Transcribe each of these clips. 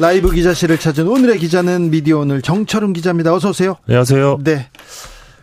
라이브 기자실을 찾은 오늘의 기자는 미디어 오늘 정철은 기자입니다. 어서 오세요. 안녕하세요. 네.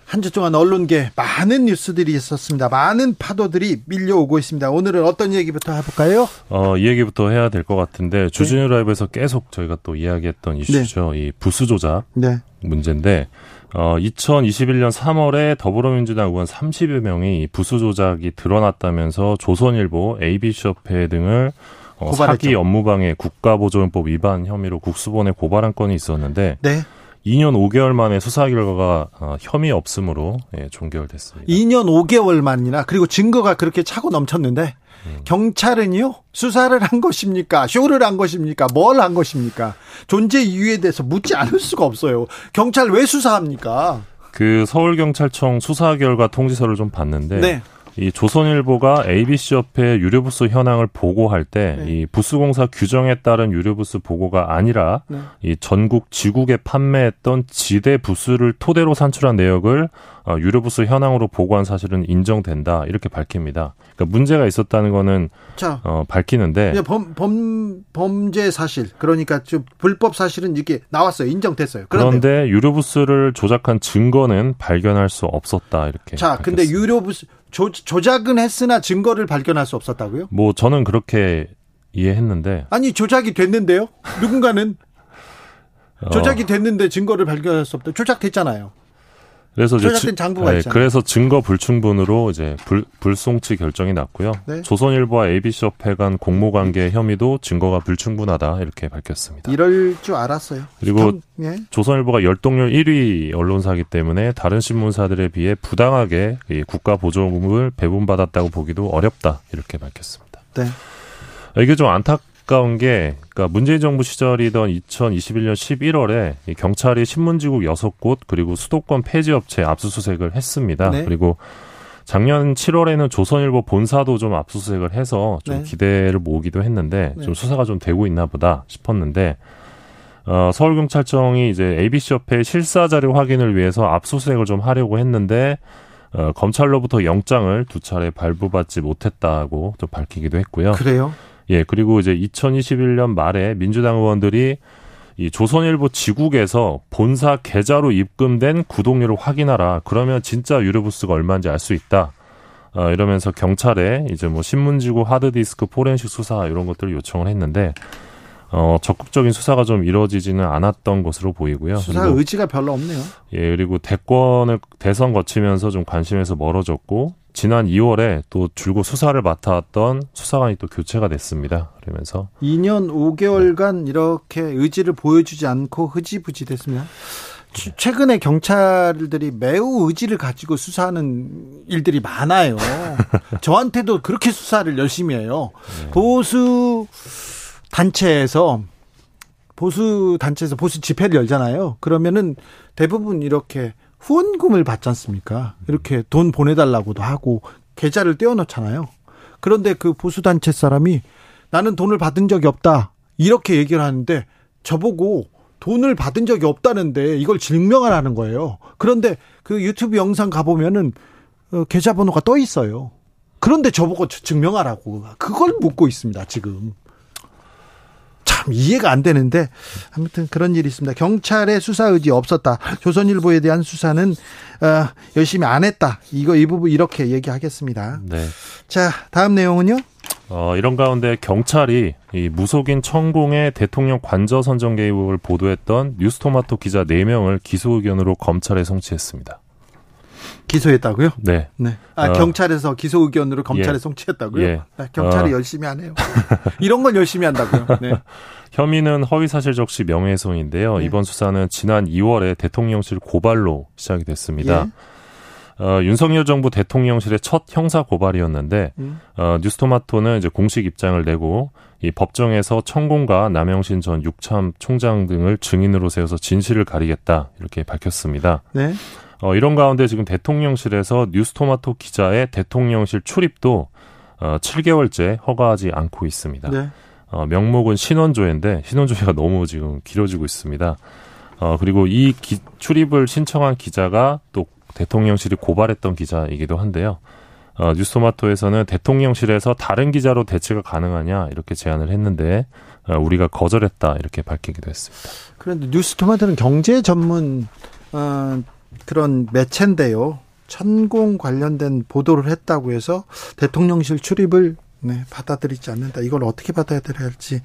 한 주 동안 언론계 많은 뉴스들이 있었습니다. 많은 파도들이 밀려오고 있습니다. 오늘은 어떤 얘기부터 해볼까요? 어, 이 얘기부터 해야 될 것 같은데 주진우 네. 라이브에서 계속 저희가 또 이야기했던 이슈죠. 네. 이 부수 조작 네. 문제인데 어, 2021년 3월에 더불어민주당 의원 30여 명이 부수 조작이 드러났다면서 조선일보, ABC협회 등을 어, 사기 업무방해 국가보조연법 위반 혐의로 국수본에 고발한 건이 있었는데 네. 2년 5개월 만에 수사 결과가 어, 혐의 없음으로 예, 종결됐습니다. 2년 5개월 만이나 그리고 증거가 그렇게 차고 넘쳤는데 음. 경찰은요 수사를 한 것입니까 쇼를 한 것입니까 뭘 한 것입니까 존재 이유에 대해서 묻지 않을 수가 없어요. 경찰 왜 수사합니까? 그 서울경찰청 수사 결과 통지서를 좀 봤는데 네. 이 조선일보가 ABC 협회 유료부스 현황을 보고할 때이 네. 부스공사 규정에 따른 유료부스 보고가 아니라 네. 이 전국 지국에 판매했던 지대 부스를 토대로 산출한 내역을 어, 유료부스 현황으로 보고한 사실은 인정된다 이렇게 밝힙니다. 그러니까 문제가 있었다는 거는 자, 어, 밝히는데 범, 범 범죄 사실 그러니까 좀 불법 사실은 이게 나왔어요 인정됐어요. 그런데, 그런데 유료부스를 조작한 증거는 발견할 수 없었다 이렇게. 자, 밝혔습니다. 근데 유료부스 조, 조작은 했으나 증거를 발견할 수 없었다고요? 뭐 저는 그렇게 이해했는데 아니 조작이 됐는데요. 누군가는 어. 조작이 됐는데 증거를 발견할 수 없다. 조작됐잖아요. 그래서 이제 장부가 네, 그래서 증거 불충분으로 이제 불, 불송치 결정이 났고요. 네? 조선일보와 ABC협회 간 공모 관계 혐의도 증거가 불충분하다 이렇게 밝혔습니다. 이럴 줄 알았어요. 그리고 경, 예? 조선일보가 열동률 1위 언론사이기 때문에 다른 신문사들에 비해 부당하게 국가 보조금을 배분받았다고 보기도 어렵다 이렇게 밝혔습니다. 네. 이게 좀 안타. 안타까운 게, 그러니까 문재인 정부 시절이던 2021년 11월에 경찰이 신문지국 6곳 그리고 수도권 폐지 업체 압수수색을 했습니다. 네. 그리고 작년 7월에는 조선일보 본사도 좀 압수수색을 해서 좀 네. 기대를 모으기도 했는데 네. 좀 수사가 좀 되고 있나 보다 싶었는데 어, 서울경찰청이 이제 ABC협회 실사 자료 확인을 위해서 압수수색을 좀 하려고 했는데 어, 검찰로부터 영장을 두 차례 발부받지 못했다고 좀 밝히기도 했고요. 그래요? 예, 그리고 이제 2021년 말에 민주당 의원들이 이 조선일보 지국에서 본사 계좌로 입금된 구독료를 확인하라. 그러면 진짜 유료부스가 얼마인지 알 수 있다. 어, 이러면서 경찰에 이제 뭐 신문지구 하드디스크 포렌식 수사 이런 것들을 요청을 했는데 어, 적극적인 수사가 좀 이루어지지는 않았던 것으로 보이고요. 수사 의지가 별로 없네요. 예, 그리고 대권을 대선 거치면서 좀 관심에서 멀어졌고 지난 2월에 또 줄곧 수사를 맡아왔던 수사관이 또 교체가 됐습니다. 그러면서 2년 5개월간 네. 이렇게 의지를 보여주지 않고 흐지부지 됐습니다. 네. 최근에 경찰들이 매우 의지를 가지고 수사하는 일들이 많아요. 저한테도 그렇게 수사를 열심히 해요. 네. 보수 단체에서 보수 단체에서 보수 집회를 열잖아요. 그러면은 대부분 이렇게 후원금을 받지 않습니까? 이렇게 돈 보내달라고도 하고 계좌를 떼어놓잖아요. 그런데 그 보수단체 사람이 나는 돈을 받은 적이 없다. 이렇게 얘기를 하는데 저보고 돈을 받은 적이 없다는데 이걸 증명하라는 거예요. 그런데 그 유튜브 영상 가보면은 어, 계좌번호가 떠 있어요. 그런데 저보고 증명하라고 그걸 묻고 있습니다, 지금. 참 이해가 안 되는데 아무튼 그런 일이 있습니다. 경찰의 수사 의지 없었다. 조선일보에 대한 수사는 어, 열심히 안 했다. 이거 이 부분 이렇게 얘기하겠습니다. 네. 자 다음 내용은요. 어, 이런 가운데 경찰이 이 무속인 천공의 대통령 관저 선정 개입을 보도했던 뉴스토마토 기자 4명을 기소 의견으로 검찰에 송치했습니다. 기소했다고요? 네. 네. 아, 어. 경찰에서 기소 의견으로 검찰에 예. 송치했다고요? 예. 아, 경찰이 어. 열심히 하네요. 이런 걸 열심히 한다고요? 네. 혐의는 허위사실 적시 명예훼손인데요. 네. 이번 수사는 지난 2월에 대통령실 고발로 시작이 됐습니다. 예. 어, 윤석열 정부 대통령실의 첫 형사 고발이었는데 음. 어, 뉴스토마토는 이제 공식 입장을 내고 이 법정에서 천공과 남영신 전 육참 총장 등을 증인으로 세워서 진실을 가리겠다 이렇게 밝혔습니다. 네. 어, 이런 가운데 지금 대통령실에서 뉴스토마토 기자의 대통령실 출입도 어, 7개월째 허가하지 않고 있습니다. 네. 어, 명목은 신원조회인데 신원조회가 너무 지금 길어지고 있습니다. 어, 그리고 이 기, 출입을 신청한 기자가 또 대통령실이 고발했던 기자이기도 한데요. 어, 뉴스토마토에서는 대통령실에서 다른 기자로 대체가 가능하냐 이렇게 제안을 했는데 어, 우리가 거절했다 이렇게 밝히기도 했습니다. 그런데 뉴스토마토는 경제 전문 어, 그런 매체인데요. 천공 관련된 보도를 했다고 해서 대통령실 출입을 네, 받아들이지 않는다. 이걸 어떻게 받아들여야 할지.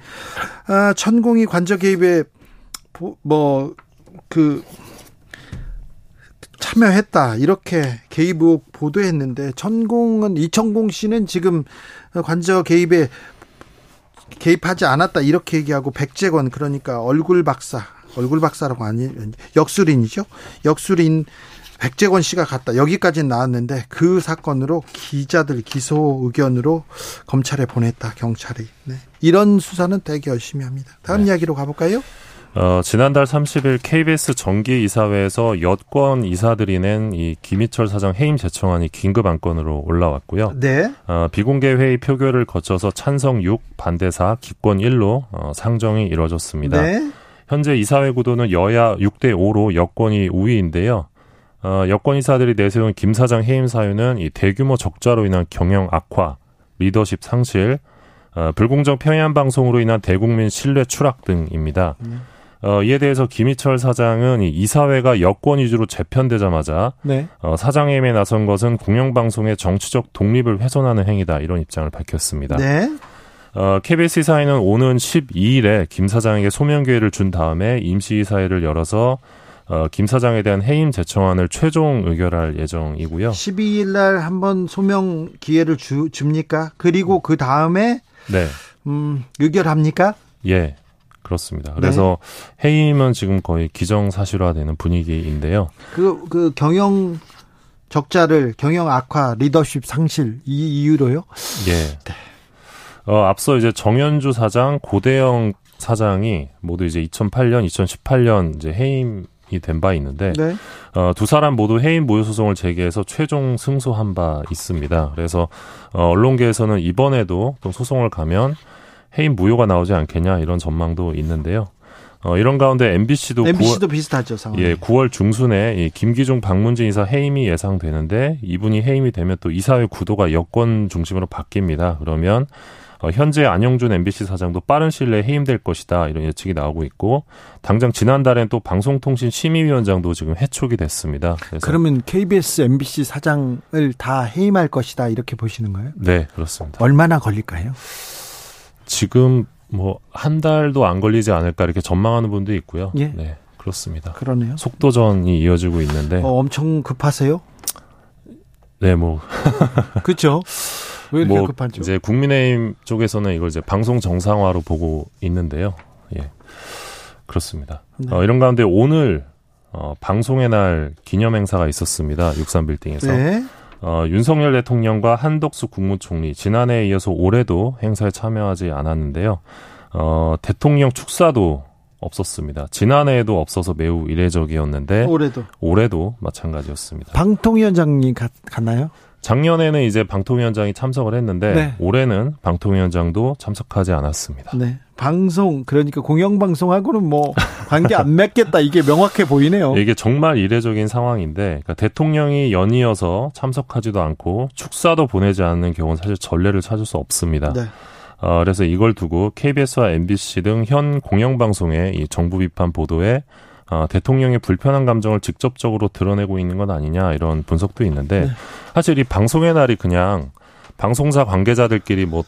아, 천공이 관저 개입에 뭐 그 참여했다 이렇게 개입 의혹 보도했는데 천공은 이천공 씨는 지금 관저 개입에 개입하지 않았다 이렇게 얘기하고 백재권 그러니까 얼굴 박사 얼굴 박사라고 아니 역술인이죠 역술인 백재권 씨가 갔다 여기까지 나왔는데 그 사건으로 기자들 기소 의견으로 검찰에 보냈다 경찰이 네. 이런 수사는 되게 열심히 합니다 다음 네. 이야기로 가볼까요? 어, 지난달 30일 KBS 정기 이사회에서 여권 이사들이 낸 이 김희철 사장 해임 제청안이 긴급 안건으로 올라왔고요. 네. 어, 비공개 회의 표결을 거쳐서 찬성 6, 반대 4, 기권 1로 어, 상정이 이뤄졌습니다. 네. 현재 이사회 구도는 여야 6대 5로 여권이 우위인데요. 어, 여권 이사들이 내세운 김 사장 해임 사유는 이 대규모 적자로 인한 경영 악화, 리더십 상실, 어, 불공정 평양 방송으로 인한 대국민 신뢰 추락 등입니다. 음. 어, 이에 대해서 김희철 사장은 이 이사회가 여권 위주로 재편되자마자 네. 어, 사장임에 나선 것은 공영방송의 정치적 독립을 훼손하는 행위다 이런 입장을 밝혔습니다. 네. 어, KBS 이사회는 오는 12일에 김 사장에게 소명 기회를 준 다음에 임시이사회를 열어서 어, 김 사장에 대한 해임 제청안을 최종 의결할 예정이고요. 12일 날 한번 소명 기회를 주, 줍니까? 그리고 그 다음에 네. 음, 의결합니까? 예. 그렇습니다. 그래서 네. 해임은 지금 거의 기정사실화되는 분위기인데요. 그, 그 경영 적자를 경영 악화, 리더십 상실 이 이유로요? 예. 네. 어, 앞서 이제 정현주 사장, 고대영 사장이 모두 이제 2008년, 2018년 이제 해임이 된바 있는데 네. 어, 두 사람 모두 해임 무효 소송을 제기해서 최종 승소한 바 있습니다. 그래서 어, 언론계에서는 이번에도 또 소송을 가면 해임 무효가 나오지 않겠냐 이런 전망도 있는데요. 어, 이런 가운데 MBC도 MBC도 9월, 비슷하죠 상황이. 예, 9월 중순에 이 김기중 박문진 이사 해임이 예상되는데 이분이 해임이 되면 또 이사회 구도가 여권 중심으로 바뀝니다. 그러면 어, 현재 안영준 MBC 사장도 빠른 시일 내에 해임될 것이다 이런 예측이 나오고 있고 당장 지난달엔 또 방송통신 심의위원장도 지금 해촉이 됐습니다. 그러면 KBS, MBC 사장을 다 해임할 것이다 이렇게 보시는 거예요? 네 그렇습니다. 얼마나 걸릴까요? 지금 뭐 한 달도 안 걸리지 않을까 이렇게 전망하는 분도 있고요. 예. 네. 그렇습니다. 그러네요. 속도전이 이어지고 있는데. 어, 엄청 급하세요? 네, 뭐. 그렇죠. 왜 이렇게 뭐 급한죠? 이제 국민의힘 쪽에서는 이걸 이제 방송 정상화로 보고 있는데요. 예. 그렇습니다. 네. 어, 이런 가운데 오늘 어, 방송의 날 기념 행사가 있었습니다. 63빌딩에서. 네. 어, 윤석열 대통령과 한덕수 국무총리 지난해에 이어서 올해도 행사에 참여하지 않았는데요. 어, 대통령 축사도 없었습니다. 지난해에도 없어서 매우 이례적이었는데 올해도 올해도 마찬가지였습니다. 방통위원장님 갔, 갔나요? 작년에는 이제 방통위원장이 참석을 했는데 네. 올해는 방통위원장도 참석하지 않았습니다. 네. 방송 그러니까 공영방송하고는 뭐 관계 안 맺겠다 이게 명확해 보이네요. 이게 정말 이례적인 상황인데 그러니까 대통령이 연이어서 참석하지도 않고 축사도 보내지 않는 경우는 사실 전례를 찾을 수 없습니다. 네. 어, 그래서 이걸 두고 KBS와 MBC 등 현 공영방송의 이 정부 비판 보도에 어, 대통령의 불편한 감정을 직접적으로 드러내고 있는 건 아니냐 이런 분석도 있는데 네. 사실 이 방송의 날이 그냥 방송사 관계자들끼리 뭐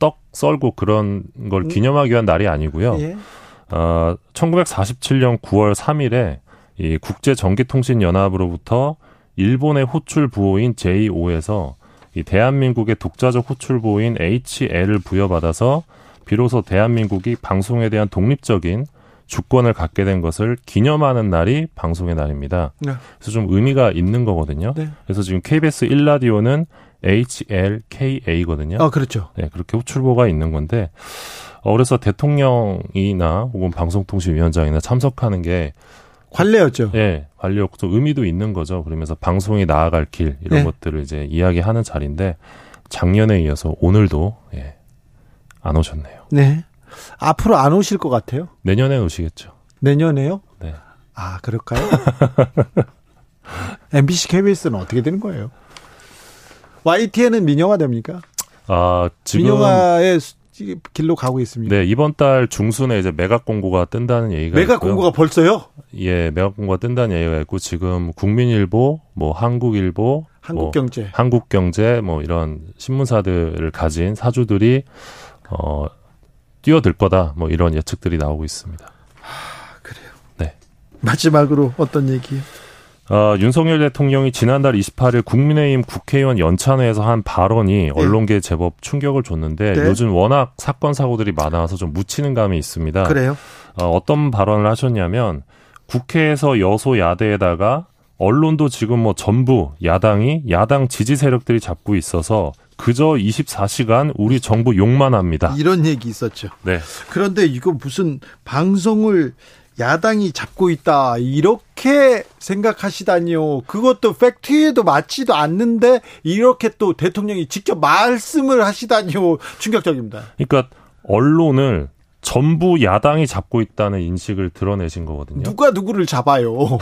떡 썰고 그런 걸 음. 기념하기 위한 날이 아니고요. 예. 어, 1947년 9월 3일에 이 국제전기통신연합으로부터 일본의 호출 부호인 J5에서 이 대한민국의 독자적 호출 부호인 HL을 부여받아서 비로소 대한민국이 방송에 대한 독립적인 주권을 갖게 된 것을 기념하는 날이 방송의 날입니다. 네. 그래서 좀 의미가 있는 거거든요. 네. 그래서 지금 KBS 1라디오는 HLKA거든요. 아, 그렇죠. 네, 그렇게 호출보가 있는 건데, 어, 그래서 대통령이나 혹은 방송통신위원장이나 참석하는 게 관례였죠. 예, 관례였고 좀 의미도 있는 거죠. 그러면서 방송이 나아갈 길 이런 네. 것들을 이제 이야기하는 자리인데 작년에 이어서 오늘도 예, 안 오셨네요. 네. 앞으로 안 오실 것 같아요. 내년에 오시겠죠. 내년에요? 네. 아 그럴까요? MBC, KBS는 어떻게 되는 거예요? YTN은 민영화 됩니까? 아 지금 민영화의 길로 가고 있습니다. 네, 이번 달 중순에 이제 매각 공고가 뜬다는 얘기가 매각 있고요. 공고가 벌써요? 예, 매각 공고가 뜬다는 얘기가 있고 지금 국민일보, 뭐 한국일보, 한국경제, 뭐 한국경제 뭐 이런 신문사들을 가진 사주들이 어 뛰어들 거다. 뭐 이런 예측들이 나오고 있습니다. 아, 그래요. 네. 마지막으로 어떤 얘기 요? 어, 윤석열 대통령이 지난달 28일 국민의힘 국회의원 연찬회에서 한 발언이 네. 언론계에 제법 충격을 줬는데 네. 요즘 워낙 사건 사고들이 많아서 좀 묻히는 감이 있습니다. 그래요? 어, 어떤 발언을 하셨냐면 국회에서 여소 야대에다가 언론도 지금 뭐 전부 야당이 야당 지지 세력들이 잡고 있어서 그저 24시간 우리 정부 욕만 합니다. 이런 얘기 있었죠. 네. 그런데 이거 무슨 방송을 야당이 잡고 있다 이렇게 생각하시다니요. 그것도 팩트에도 맞지도 않는데 이렇게 또 대통령이 직접 말씀을 하시다니요. 충격적입니다. 그러니까 언론을 전부 야당이 잡고 있다는 인식을 드러내신 거거든요. 누가 누구를 잡아요?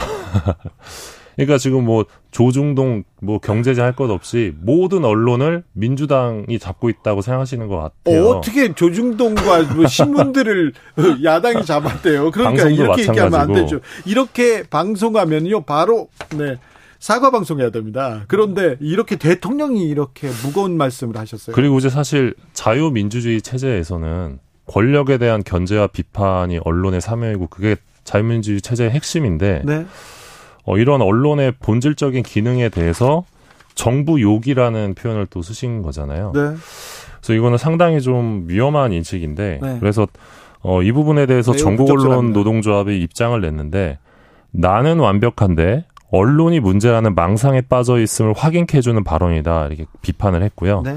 그러니까 지금 뭐 조중동 뭐 경제제 할 것 없이 모든 언론을 민주당이 잡고 있다고 생각하시는 것 같아요. 어, 떻게 조중동과 뭐 신문들을 야당이 잡았대요? 그러니까 이렇게. 얘기하면 안 되죠. 이렇게 방송하면요 바로 네. 사과 방송해야 됩니다. 그런데 이렇게 대통령이 이렇게 무거운 말씀을 하셨어요. 그리고 이제 사실 자유민주주의 체제에서는 권력에 대한 견제와 비판이 언론의 사명이고 그게 자유민주주의 체제의 핵심인데 네. 어, 이런 언론의 본질적인 기능에 대해서 정부 욕이라는 표현을 또 쓰신 거잖아요. 네. 그래서 이거는 상당히 좀 위험한 인식인데 네. 그래서 어, 이 부분에 대해서 전국 언론 노동조합이 입장을 냈는데 나는 완벽한데 언론이 문제라는 망상에 빠져 있음을 확인해주는 발언이다 이렇게 비판을 했고요. 네.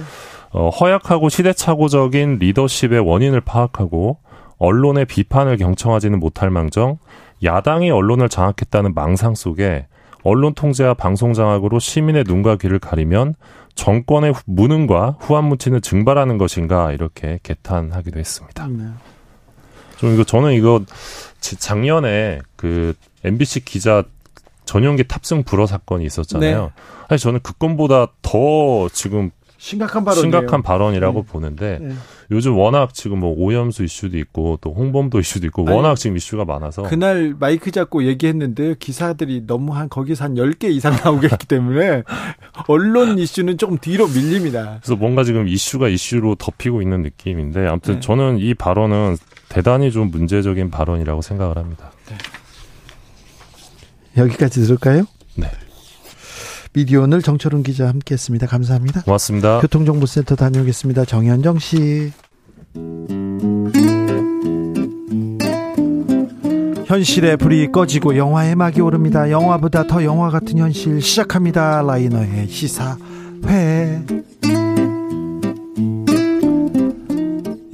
어, 허약하고 시대착오적인 리더십의 원인을 파악하고 언론의 비판을 경청하지는 못할 망정 야당이 언론을 장악했다는 망상 속에 언론 통제와 방송 장악으로 시민의 눈과 귀를 가리면 정권의 무능과 후한무치는 증발하는 것인가 이렇게 개탄하기도 했습니다. 네. 좀 이거 저는 이거 작년에 그 MBC 기자 전용기 탑승 불허 사건이 있었잖아요. 네. 사실 저는 그 건보다 더 지금 심각한 발언 심각한 발언이라고 네. 보는데 네. 요즘 워낙 지금 뭐 오염수 이슈도 있고 또 홍범도 이슈도 있고 워낙 아니, 지금 이슈가 많아서 그날 마이크 잡고 얘기했는데 기사들이 너무 한 거기서 한 10개 이상 나오겠기 때문에 언론 이슈는 조금 뒤로 밀립니다. 그래서 뭔가 지금 이슈가 이슈로 덮이고 있는 느낌인데 아무튼 네. 저는 이 발언은 대단히 좀 문제적인 발언이라고 생각을 합니다. 네. 여기까지 들을까요? 네. 미디어 오늘 정철은 기자 함께했습니다. 감사합니다. 고맙습니다. 교통정보센터 다녀오겠습니다. 정현정 씨. 현실의 불이 꺼지고 영화의 막이 오릅니다. 영화보다 더 영화 같은 현실 시작합니다. 라이너의 시사회.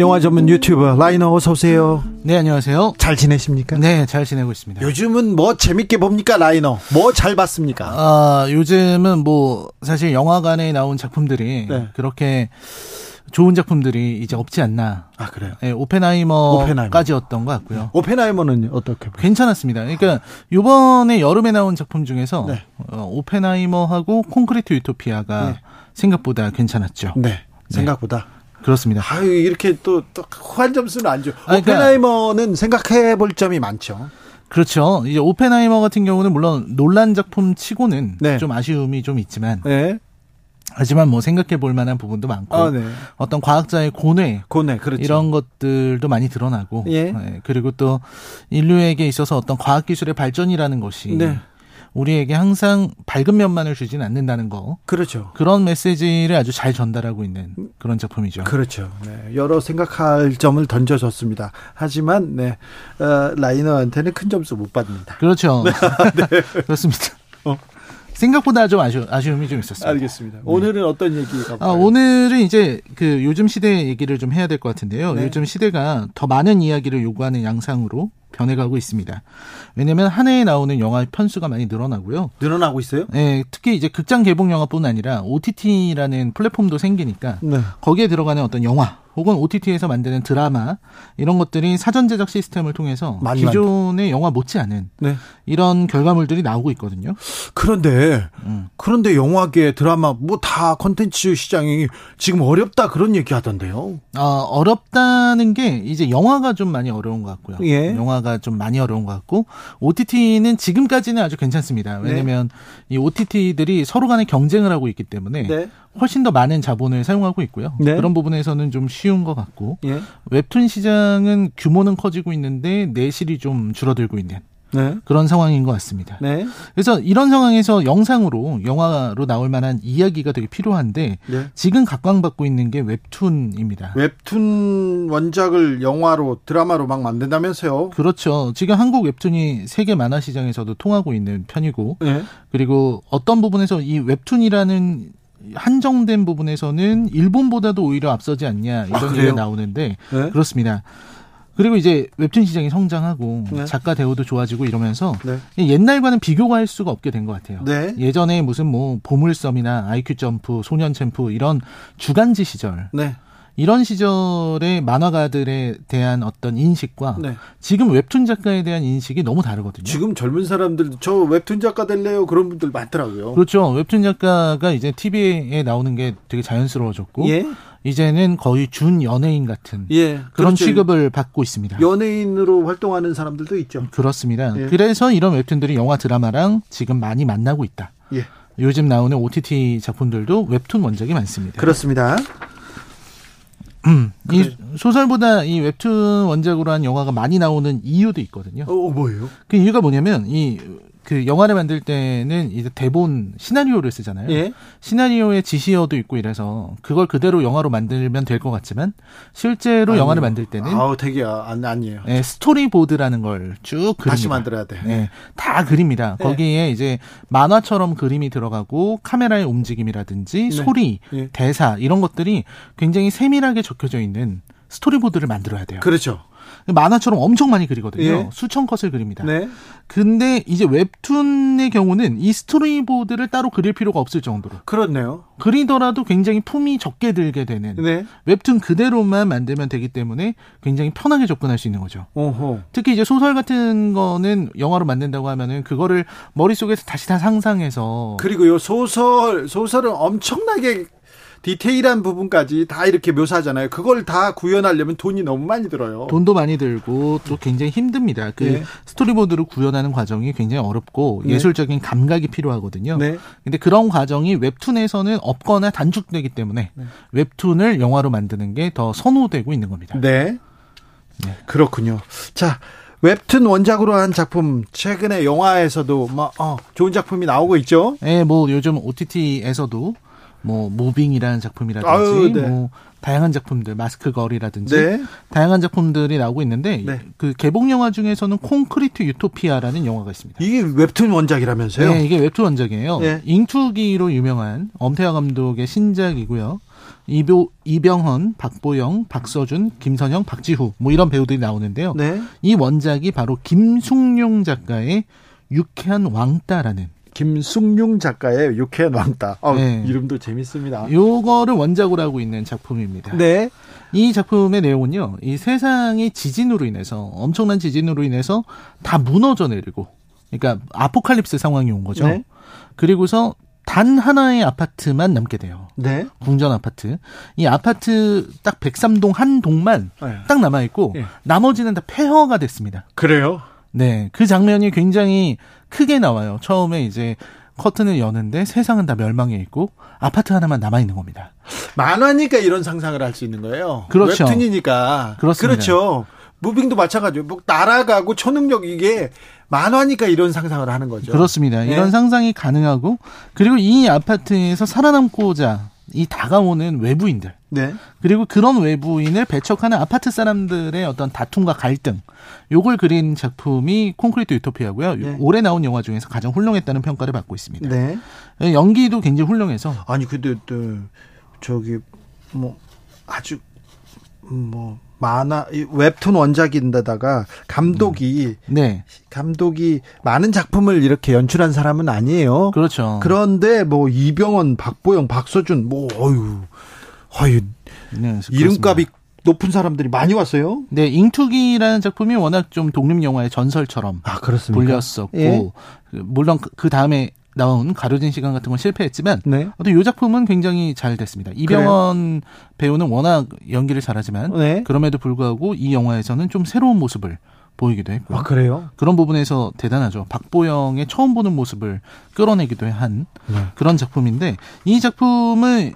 영화 전문 유튜버 라이너 어서 오세요. 네, 안녕하세요. 잘 지내십니까? 네, 잘 지내고 있습니다. 요즘은 뭐 재밌게 봅니까, 라이너? 뭐 잘 봤습니까? 아, 요즘은 뭐 사실 영화관에 나온 작품들이 네. 그렇게 좋은 작품들이 이제 없지 않나. 아, 그래요? 네, 오펜하이머까지였던 것 같고요. 오펜하이머는 어떻게 보세요? 괜찮았습니다. 그러니까 요번에 여름에 나온 작품 중에서 네. 어, 오펜하이머하고 콘크리트 유토피아가 네. 생각보다 괜찮았죠. 네. 생각보다. 그렇습니다. 아유, 이렇게 또, 또, 후한 점수는 안 줘. 아, 오펜하이머는 그러니까, 생각해 볼 점이 많죠. 그렇죠. 이제 오펜하이머 같은 경우는 물론 논란 작품 치고는 네. 좀 아쉬움이 좀 있지만. 네. 하지만 뭐 생각해 볼 만한 부분도 많고 아, 네. 어떤 과학자의 고뇌, 고뇌 그렇죠. 이런 것들도 많이 드러나고 예. 네. 그리고 또 인류에게 있어서 어떤 과학 기술의 발전이라는 것이 네. 우리에게 항상 밝은 면만을 주지는 않는다는 거. 그렇죠. 그런 메시지를 아주 잘 전달하고 있는 그런 작품이죠. 그렇죠. 네. 여러 생각할 점을 던져줬습니다. 하지만 네. 어, 라이너한테는 큰 점수 못 받습니다. 그렇죠. 네. 그렇습니다. 어. 생각보다 좀 아쉬, 아쉬움이 좀 있었어요. 알겠습니다. 네. 오늘은 어떤 얘기가? 아, 오늘은 이제 그 요즘 시대 얘기를 좀 해야 될 것 같은데요. 네. 요즘 시대가 더 많은 이야기를 요구하는 양상으로 변해가고 있습니다. 왜냐하면 한 해에 나오는 영화 편수가 많이 늘어나고요. 늘어나고 있어요? 네, 특히 이제 극장 개봉 영화뿐 아니라 OTT라는 플랫폼도 생기니까 네. 거기에 들어가는 어떤 영화 혹은 OTT에서 만드는 드라마 이런 것들이 사전 제작 시스템을 통해서 기존의 영화 못지않은 네. 이런 결과물들이 나오고 있거든요. 그런데 음. 그런데 영화계 드라마 뭐 다 컨텐츠 시장이 지금 어렵다 그런 얘기 하던데요. 아, 어렵다는 게 이제 영화가 좀 많이 어려운 것 같고요. 예. 영화가 좀 많이 어려운 것 같고 OTT는 지금까지는 아주 괜찮습니다. 왜냐면 네. 이 OTT들이 서로 간에 경쟁을 하고 있기 때문에 네. 훨씬 더 많은 자본을 사용하고 있고요. 네. 그런 부분에서는 좀 쉬운 것 같고 예. 웹툰 시장은 규모는 커지고 있는데 내실이 좀 줄어들고 있는 네. 그런 상황인 것 같습니다. 네. 그래서 이런 상황에서 영상으로 영화로 나올 만한 이야기가 되게 필요한데 네. 지금 각광받고 있는 게 웹툰입니다. 웹툰 원작을 영화로 드라마로 막 만든다면서요? 그렇죠. 지금 한국 웹툰이 세계 만화 시장에서도 통하고 있는 편이고 네. 그리고 어떤 부분에서 이 웹툰이라는 한정된 부분에서는 일본보다도 오히려 앞서지 않냐 이런 아, 얘기가 나오는데 네? 그렇습니다. 그리고 이제 웹툰 시장이 성장하고 네. 작가 대우도 좋아지고 이러면서 네. 옛날과는 비교가 할 수가 없게 된 것 같아요. 네. 예전에 무슨 뭐 보물섬이나 아이큐 점프, 소년 챔프 이런 주간지 시절 네. 이런 시절의 만화가들에 대한 어떤 인식과 네. 지금 웹툰 작가에 대한 인식이 너무 다르거든요. 지금 젊은 사람들 저 웹툰 작가 될래요 그런 분들 많더라고요. 그렇죠. 웹툰 작가가 이제 TV에 나오는 게 되게 자연스러워졌고 예? 이제는 거의 준 연예인 같은 예, 그런 그렇죠. 취급을 받고 있습니다. 연예인으로 활동하는 사람들도 있죠. 그렇습니다. 예. 그래서 이런 웹툰들이 영화 드라마랑 지금 많이 만나고 있다. 예. 요즘 나오는 OTT 작품들도 웹툰 원작이 많습니다. 그렇습니다. 음, 이 소설보다 이 웹툰 원작으로 한 영화가 많이 나오는 이유도 있거든요. 어, 뭐예요? 그 이유가 뭐냐면 이 그 영화를 만들 때는 이제 대본 시나리오를 쓰잖아요. 예? 시나리오에 지시어도 있고 이래서 그걸 그대로 영화로 만들면 될 것 같지만 실제로 아니, 영화를 만들 때는 아우 되게 안 아니에요. 네, 스토리보드라는 걸 쭉 그립니다. 다시 만들어야 돼. 네, 다 그립니다. 네. 거기에 이제 만화처럼 그림이 들어가고 카메라의 움직임이라든지 네. 소리, 네. 대사 이런 것들이 굉장히 세밀하게 적혀져 있는 스토리보드를 만들어야 돼요. 그렇죠. 만화처럼 엄청 많이 그리거든요. 예. 수천 컷을 그립니다. 네. 근데 이제 웹툰의 경우는 이 스토리보드를 따로 그릴 필요가 없을 정도로. 그렇네요. 그리더라도 굉장히 품이 적게 들게 되는 네. 웹툰 그대로만 만들면 되기 때문에 굉장히 편하게 접근할 수 있는 거죠. 오호. 특히 이제 소설 같은 거는 영화로 만든다고 하면은 그거를 머릿속에서 다시 다 상상해서 그리고 요 소설 소설은 엄청나게 디테일한 부분까지 다 이렇게 묘사하잖아요. 그걸 다 구현하려면 돈이 너무 많이 들어요. 돈도 많이 들고 또 굉장히 힘듭니다. 그 네. 스토리보드를 구현하는 과정이 굉장히 어렵고 네. 예술적인 감각이 필요하거든요. 네. 근데 그런 과정이 웹툰에서는 없거나 단축되기 때문에 네. 웹툰을 영화로 만드는 게 더 선호되고 있는 겁니다. 네. 네. 그렇군요. 자, 웹툰 원작으로 한 작품 최근에 영화에서도 뭐 어, 좋은 작품이 나오고 있죠. 네, 뭐 요즘 OTT에서도 뭐 무빙이라는 작품이라든지 아유, 네. 뭐 다양한 작품들 마스크 걸이라든지 네. 다양한 작품들이 나오고 있는데 네. 그 개봉 영화 중에서는 콘크리트 유토피아라는 영화가 있습니다. 이게 웹툰 원작이라면서요? 네, 이게 웹툰 원작이에요. 네. 잉투기로 유명한 엄태화 감독의 신작이고요. 이보, 이병헌, 박보영, 박서준, 김선영, 박지후 뭐 이런 배우들이 나오는데요. 네. 이 원작이 바로 김숭늉 작가의 유쾌한 왕따라는 김숙룡 작가의 유쾌한 왕따. 어, 네. 이름도 재밌습니다. 요거를 원작으로 하고 있는 작품입니다. 네. 이 작품의 내용은요, 이 세상이 지진으로 인해서, 엄청난 지진으로 인해서 다 무너져 내리고, 그러니까 아포칼립스 상황이 온 거죠. 네. 그리고서 단 하나의 아파트만 남게 돼요. 네. 궁전 아파트. 이 아파트 딱 103동 한 동만 네. 딱 남아 있고, 네. 나머지는 다 폐허가 됐습니다. 그래요? 네. 그 장면이 굉장히 크게 나와요. 처음에 이제 커튼을 여는데 세상은 다 멸망해 있고 아파트 하나만 남아 있는 겁니다. 만화니까 이런 상상을 할 수 있는 거예요. 그렇죠. 웹툰이니까. 그렇습니다. 그렇죠. 무빙도 마찬가지예요. 뭐 날아가고 초능력 이게 만화니까 이런 상상을 하는 거죠. 그렇습니다. 네. 이런 상상이 가능하고 그리고 이 아파트에서 살아남고자 이 다가오는 외부인들. 네. 그리고 그런 외부인을 배척하는 아파트 사람들의 어떤 다툼과 갈등. 요걸 그린 작품이 콘크리트 유토피아고요. 네. 올해 나온 영화 중에서 가장 훌륭했다는 평가를 받고 있습니다. 네. 연기도 굉장히 훌륭해서. 아니 근데 또 저기 뭐 아주 뭐 만화 웹툰 원작인데다가 감독이 음. 네. 감독이 많은 작품을 이렇게 연출한 사람은 아니에요. 그렇죠. 그런데 뭐 이병헌, 박보영, 박서준 뭐 어유. 어유. 네, 이름값이 높은 사람들이 많이 왔어요. 네, 잉투기라는 작품이 워낙 좀 독립 영화의 전설처럼 아, 그렇습니까? 불렸었고 예? 물론 그, 그 다음에 나온 가려진 시간 같은 건 실패했지만 네. 요 작품은 굉장히 잘 됐습니다. 이병헌 그래요? 배우는 워낙 연기를 잘하지만 네. 그럼에도 불구하고 이 영화에서는 좀 새로운 모습을 보이기도 했고. 아, 그래요? 그런 부분에서 대단하죠. 박보영의 처음 보는 모습을 끌어내기도 한 네. 그런 작품인데 이 작품을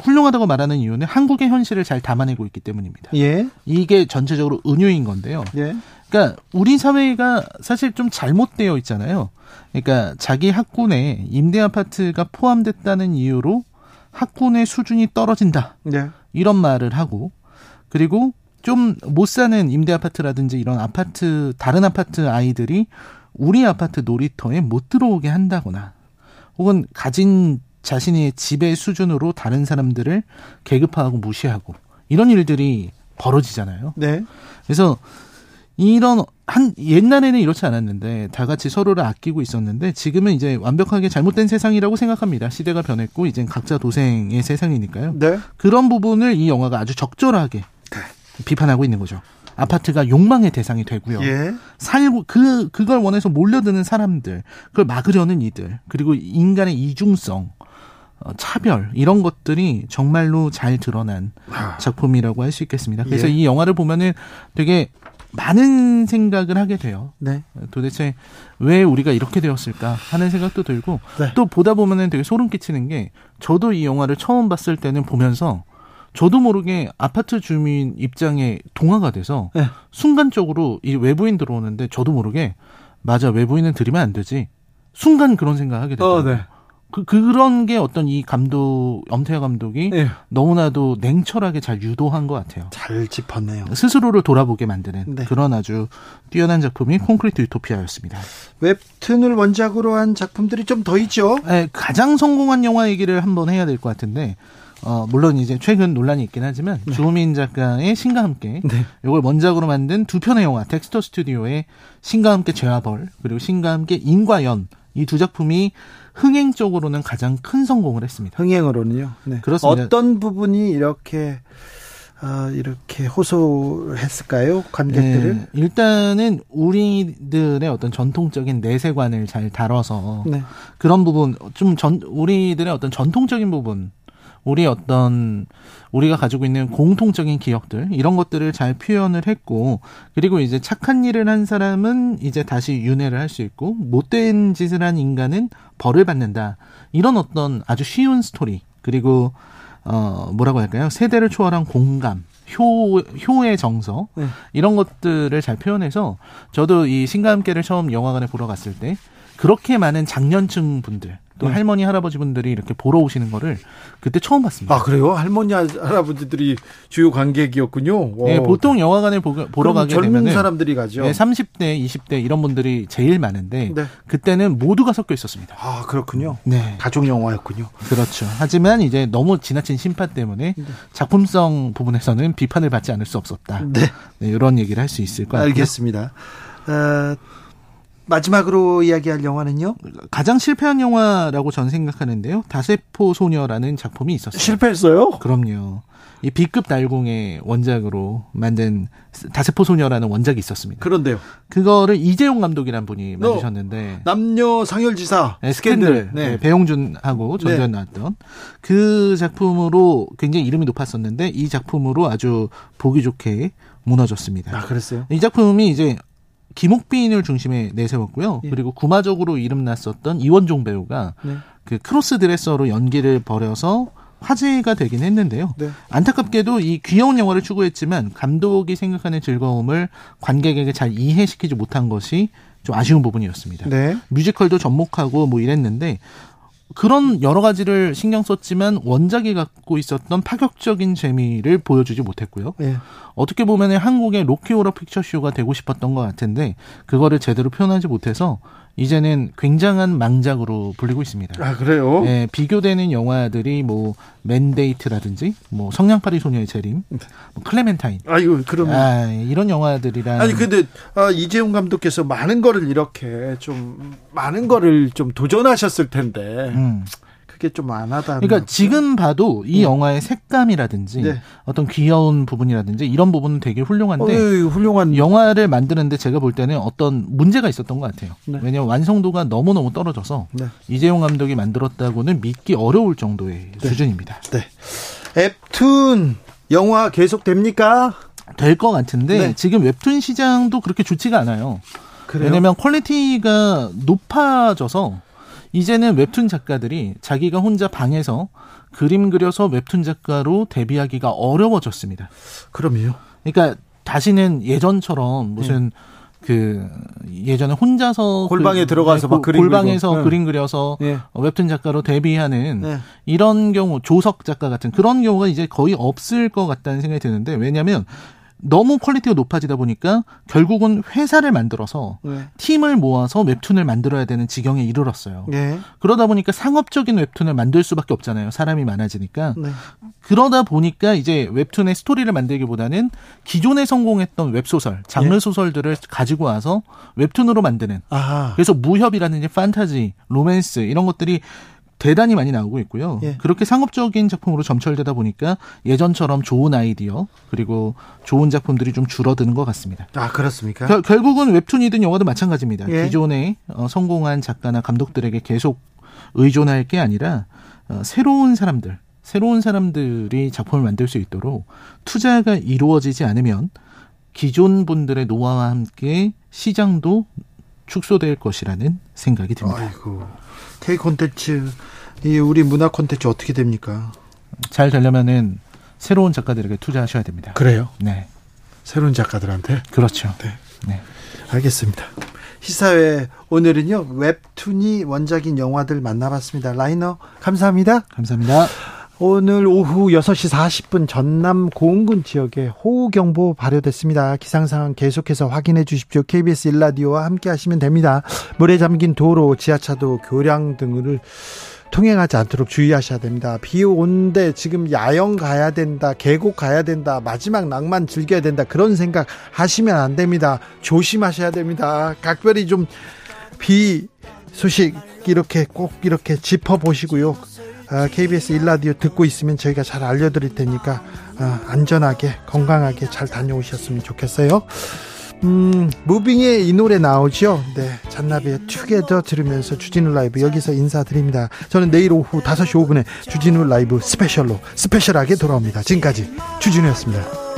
훌륭하다고 말하는 이유는 한국의 현실을 잘 담아내고 있기 때문입니다. 예. 이게 전체적으로 은유인 건데요. 예. 그러니까 우리 사회가 사실 좀 잘못되어 있잖아요. 그러니까 자기 학군에 임대 아파트가 포함됐다는 이유로 학군의 수준이 떨어진다. 네. 이런 말을 하고 그리고 좀 못 사는 임대 아파트라든지 이런 아파트 다른 아파트 아이들이 우리 아파트 놀이터에 못 들어오게 한다거나 혹은 가진 자신의 집의 수준으로 다른 사람들을 계급화하고 무시하고 이런 일들이 벌어지잖아요. 네. 그래서 이런 한 옛날에는 이렇지 않았는데 다 같이 서로를 아끼고 있었는데 지금은 이제 완벽하게 잘못된 세상이라고 생각합니다. 시대가 변했고 이제 각자 도생의 세상이니까요. 네. 그런 부분을 이 영화가 아주 적절하게 네. 비판하고 있는 거죠. 아파트가 욕망의 대상이 되고요. 예. 살고 그 그걸 원해서 몰려드는 사람들, 그걸 막으려는 이들, 그리고 인간의 이중성, 어, 차별 이런 것들이 정말로 잘 드러난 아. 작품이라고 할 수 있겠습니다. 그래서 예. 이 영화를 보면은 되게 많은 생각을 하게 돼요. 네. 도대체 왜 우리가 이렇게 되었을까 하는 생각도 들고 네. 또 보다 보면은 되게 소름 끼치는 게 저도 이 영화를 처음 봤을 때는 보면서 저도 모르게 아파트 주민 입장에 동화가 돼서 네. 순간적으로 이 외부인 들어오는데 저도 모르게 맞아 외부인은 들이면 안 되지 순간 그런 생각하게 됐어요. 어, 네. 그, 그런 게 어떤 이 감독, 엄태하 감독이 네. 너무나도 냉철하게 잘 유도한 것 같아요. 잘 짚었네요. 스스로를 돌아보게 만드는 네. 그런 아주 뛰어난 작품이 콘크리트 유토피아였습니다. 웹툰을 원작으로 한 작품들이 좀 더 있죠? 네, 가장 성공한 영화 얘기를 한번 해야 될 것 같은데, 어, 물론 이제 최근 논란이 있긴 하지만 네. 주호민 작가의 신과 함께 네. 이걸 원작으로 만든 두 편의 영화 텍스터 스튜디오의 신과 함께 죄와 벌 그리고 신과 함께 인과연 이 두 작품이 흥행 쪽으로는 가장 큰 성공을 했습니다. 흥행으로는요. 네. 그렇습니다. 어떤 부분이 이렇게 어, 이렇게 호소했을까요? 관객들을? 네, 일단은 우리들의 어떤 전통적인 내세관을 잘 다뤄서 네. 그런 부분 좀 전 우리들의 어떤 전통적인 부분 우리 어떤 우리가 가지고 있는 공통적인 기억들 이런 것들을 잘 표현을 했고 그리고 이제 착한 일을 한 사람은 이제 다시 윤회를 할 수 있고 못된 짓을 한 인간은 벌을 받는다. 이런 어떤 아주 쉬운 스토리. 그리고 어 뭐라고 할까요? 세대를 초월한 공감 효, 효의 정서. 네. 이런 것들을 잘 표현해서 저도 이 신과 함께를 처음 영화관에 보러 갔을 때 그렇게 많은 장년층 분들 또 네. 할머니 할아버지 분들이 이렇게 보러 오시는 거를 그때 처음 봤습니다. 아 그래요? 할머니 할아버지들이 주요 관객이었군요. 네, 보통 영화관에 보, 보러 가게 젊은 되면 사람들이 가죠. 네, 30대, 20대 이런 분들이 제일 많은데 네. 그때는 모두가 섞여 있었습니다. 아 그렇군요. 네, 가족 영화였군요. 그렇죠. 하지만 이제 너무 지나친 심판 때문에 네. 작품성 부분에서는 비판을 받지 않을 수 없었다. 네, 네 이런 얘기를 할 수 있을 것 같아요. 알겠습니다. 어... 마지막으로 이야기할 영화는요? 가장 실패한 영화라고 전 생각하는데요. 다세포 소녀라는 작품이 있었어요. 실패했어요? 그럼요. 이 B급 달공의 원작으로 만든 다세포 소녀라는 원작이 있었습니다. 그런데요. 그거를 이재용 감독이란 분이 만드셨는데 남녀 상열지사 네, 스캔들, 네. 네, 배용준하고 전두현 네. 나왔던 그 작품으로 굉장히 이름이 높았었는데 이 작품으로 아주 보기 좋게 무너졌습니다. 아, 그랬어요? 이 작품이 이제 김옥빈을 중심에 내세웠고요. 예. 그리고 구마적으로 이름 났었던 이원종 배우가 네. 그 cross-dresser로 연기를 벌여서 화제가 되긴 했는데요. 네. 안타깝게도 이 귀여운 영화를 추구했지만 감독이 생각하는 즐거움을 관객에게 잘 이해시키지 못한 것이 좀 아쉬운 부분이었습니다. 네. 뮤지컬도 접목하고 뭐 이랬는데 그런 여러 가지를 신경 썼지만 원작이 갖고 있었던 파격적인 재미를 보여주지 못했고요. 네. 어떻게 보면 한국의 로키오러 픽처쇼가 되고 싶었던 것 같은데 그거를 제대로 표현하지 못해서 이제는 굉장한 망작으로 불리고 있습니다. 아 그래요? 네, 비교되는 영화들이 뭐 맨데이트라든지 뭐 성냥팔이 소녀의 재림, 뭐 클레멘타인. 아이고 그러면 아, 이런 영화들이란 아니 근데 아, 이재용 감독께서 많은 거를 이렇게 좀 많은 거를 좀 도전하셨을 텐데. 음. 그게 좀 안 하다. 그러니까 지금 봐도 이 네. 영화의 색감이라든지 네. 어떤 귀여운 부분이라든지 이런 부분은 되게 훌륭한데 어, 훌륭한 영화를 만드는데 제가 볼 때는 어떤 문제가 있었던 것 같아요. 네. 왜냐하면 완성도가 너무 너무 떨어져서 네. 이재용 감독이 만들었다고는 믿기 어려울 정도의 네. 수준입니다. 네. 웹툰 영화 계속 됩니까? 될 것 같은데 네. 지금 웹툰 시장도 그렇게 좋지가 않아요. 그래요? 왜냐하면 퀄리티가 높아져서 이제는 웹툰 작가들이 자기가 혼자 방에서 그림 그려서 웹툰 작가로 데뷔하기가 어려워졌습니다. 그럼요. 그러니까 다시는 예전처럼 무슨 네. 그 예전에 혼자서 골방에 그, 들어가서 네, 막 그림 골방에서 네. 그림 그려서 네. 웹툰 작가로 데뷔하는 네. 이런 경우 조석 작가 같은 그런 경우가 이제 거의 없을 것 같다는 생각이 드는데 왜냐하면 너무 퀄리티가 높아지다 보니까 결국은 회사를 만들어서 네. 팀을 모아서 웹툰을 만들어야 되는 지경에 이르렀어요. 네. 그러다 보니까 상업적인 웹툰을 만들 수밖에 없잖아요. 사람이 많아지니까. 네. 그러다 보니까 이제 웹툰의 스토리를 만들기보다는 기존에 성공했던 웹소설, 장르 예. 소설들을 가지고 와서 웹툰으로 만드는. 아하. 그래서 무협이라든지 판타지, 로맨스 이런 것들이 대단히 많이 나오고 있고요. 예. 그렇게 상업적인 작품으로 점철되다 보니까 예전처럼 좋은 아이디어 그리고 좋은 작품들이 좀 줄어드는 것 같습니다. 아 그렇습니까? 겨, 결국은 웹툰이든 영화도 마찬가지입니다. 예. 기존에 어, 성공한 작가나 감독들에게 계속 의존할 게 아니라 어, 새로운 사람들, 새로운 사람들이 작품을 만들 수 있도록 투자가 이루어지지 않으면 기존 분들의 노화와 함께 시장도 축소될 것이라는 생각이 듭니다. 아이고. K 콘텐츠 이 우리 문화 콘텐츠 어떻게 됩니까? 잘 되려면은 새로운 작가들에게 투자하셔야 됩니다. 그래요? 네. 새로운 작가들한테? 그렇죠. 네. 네. 알겠습니다. 시사회 오늘은요 웹툰이 원작인 영화들 만나봤습니다. 라이너 감사합니다. 감사합니다. 오늘 오후 6시 40분 전남 고흥군 지역에 호우경보 발효됐습니다. 기상상황 계속해서 확인해 주십시오. KBS 일라디오와 함께 하시면 됩니다. 물에 잠긴 도로, 지하차도, 교량 등을 통행하지 않도록 주의하셔야 됩니다. 비 오는데 지금 야영 가야 된다, 계곡 가야 된다, 마지막 낭만 즐겨야 된다, 그런 생각 하시면 안 됩니다. 조심하셔야 됩니다. 각별히 좀 비 소식 이렇게 꼭 이렇게 짚어보시고요. KBS 아, 1라디오 듣고 있으면 저희가 잘 알려드릴 테니까 아, 안전하게 건강하게 잘 다녀오셨으면 좋겠어요. 음, 무빙의 이 노래 나오죠? 네, 잔나비의 Together 들으면서 주진우 라이브 여기서 인사드립니다. 저는 내일 오후 5시 5분에 주진우 라이브 스페셜로 스페셜하게 돌아옵니다. 지금까지 주진우였습니다.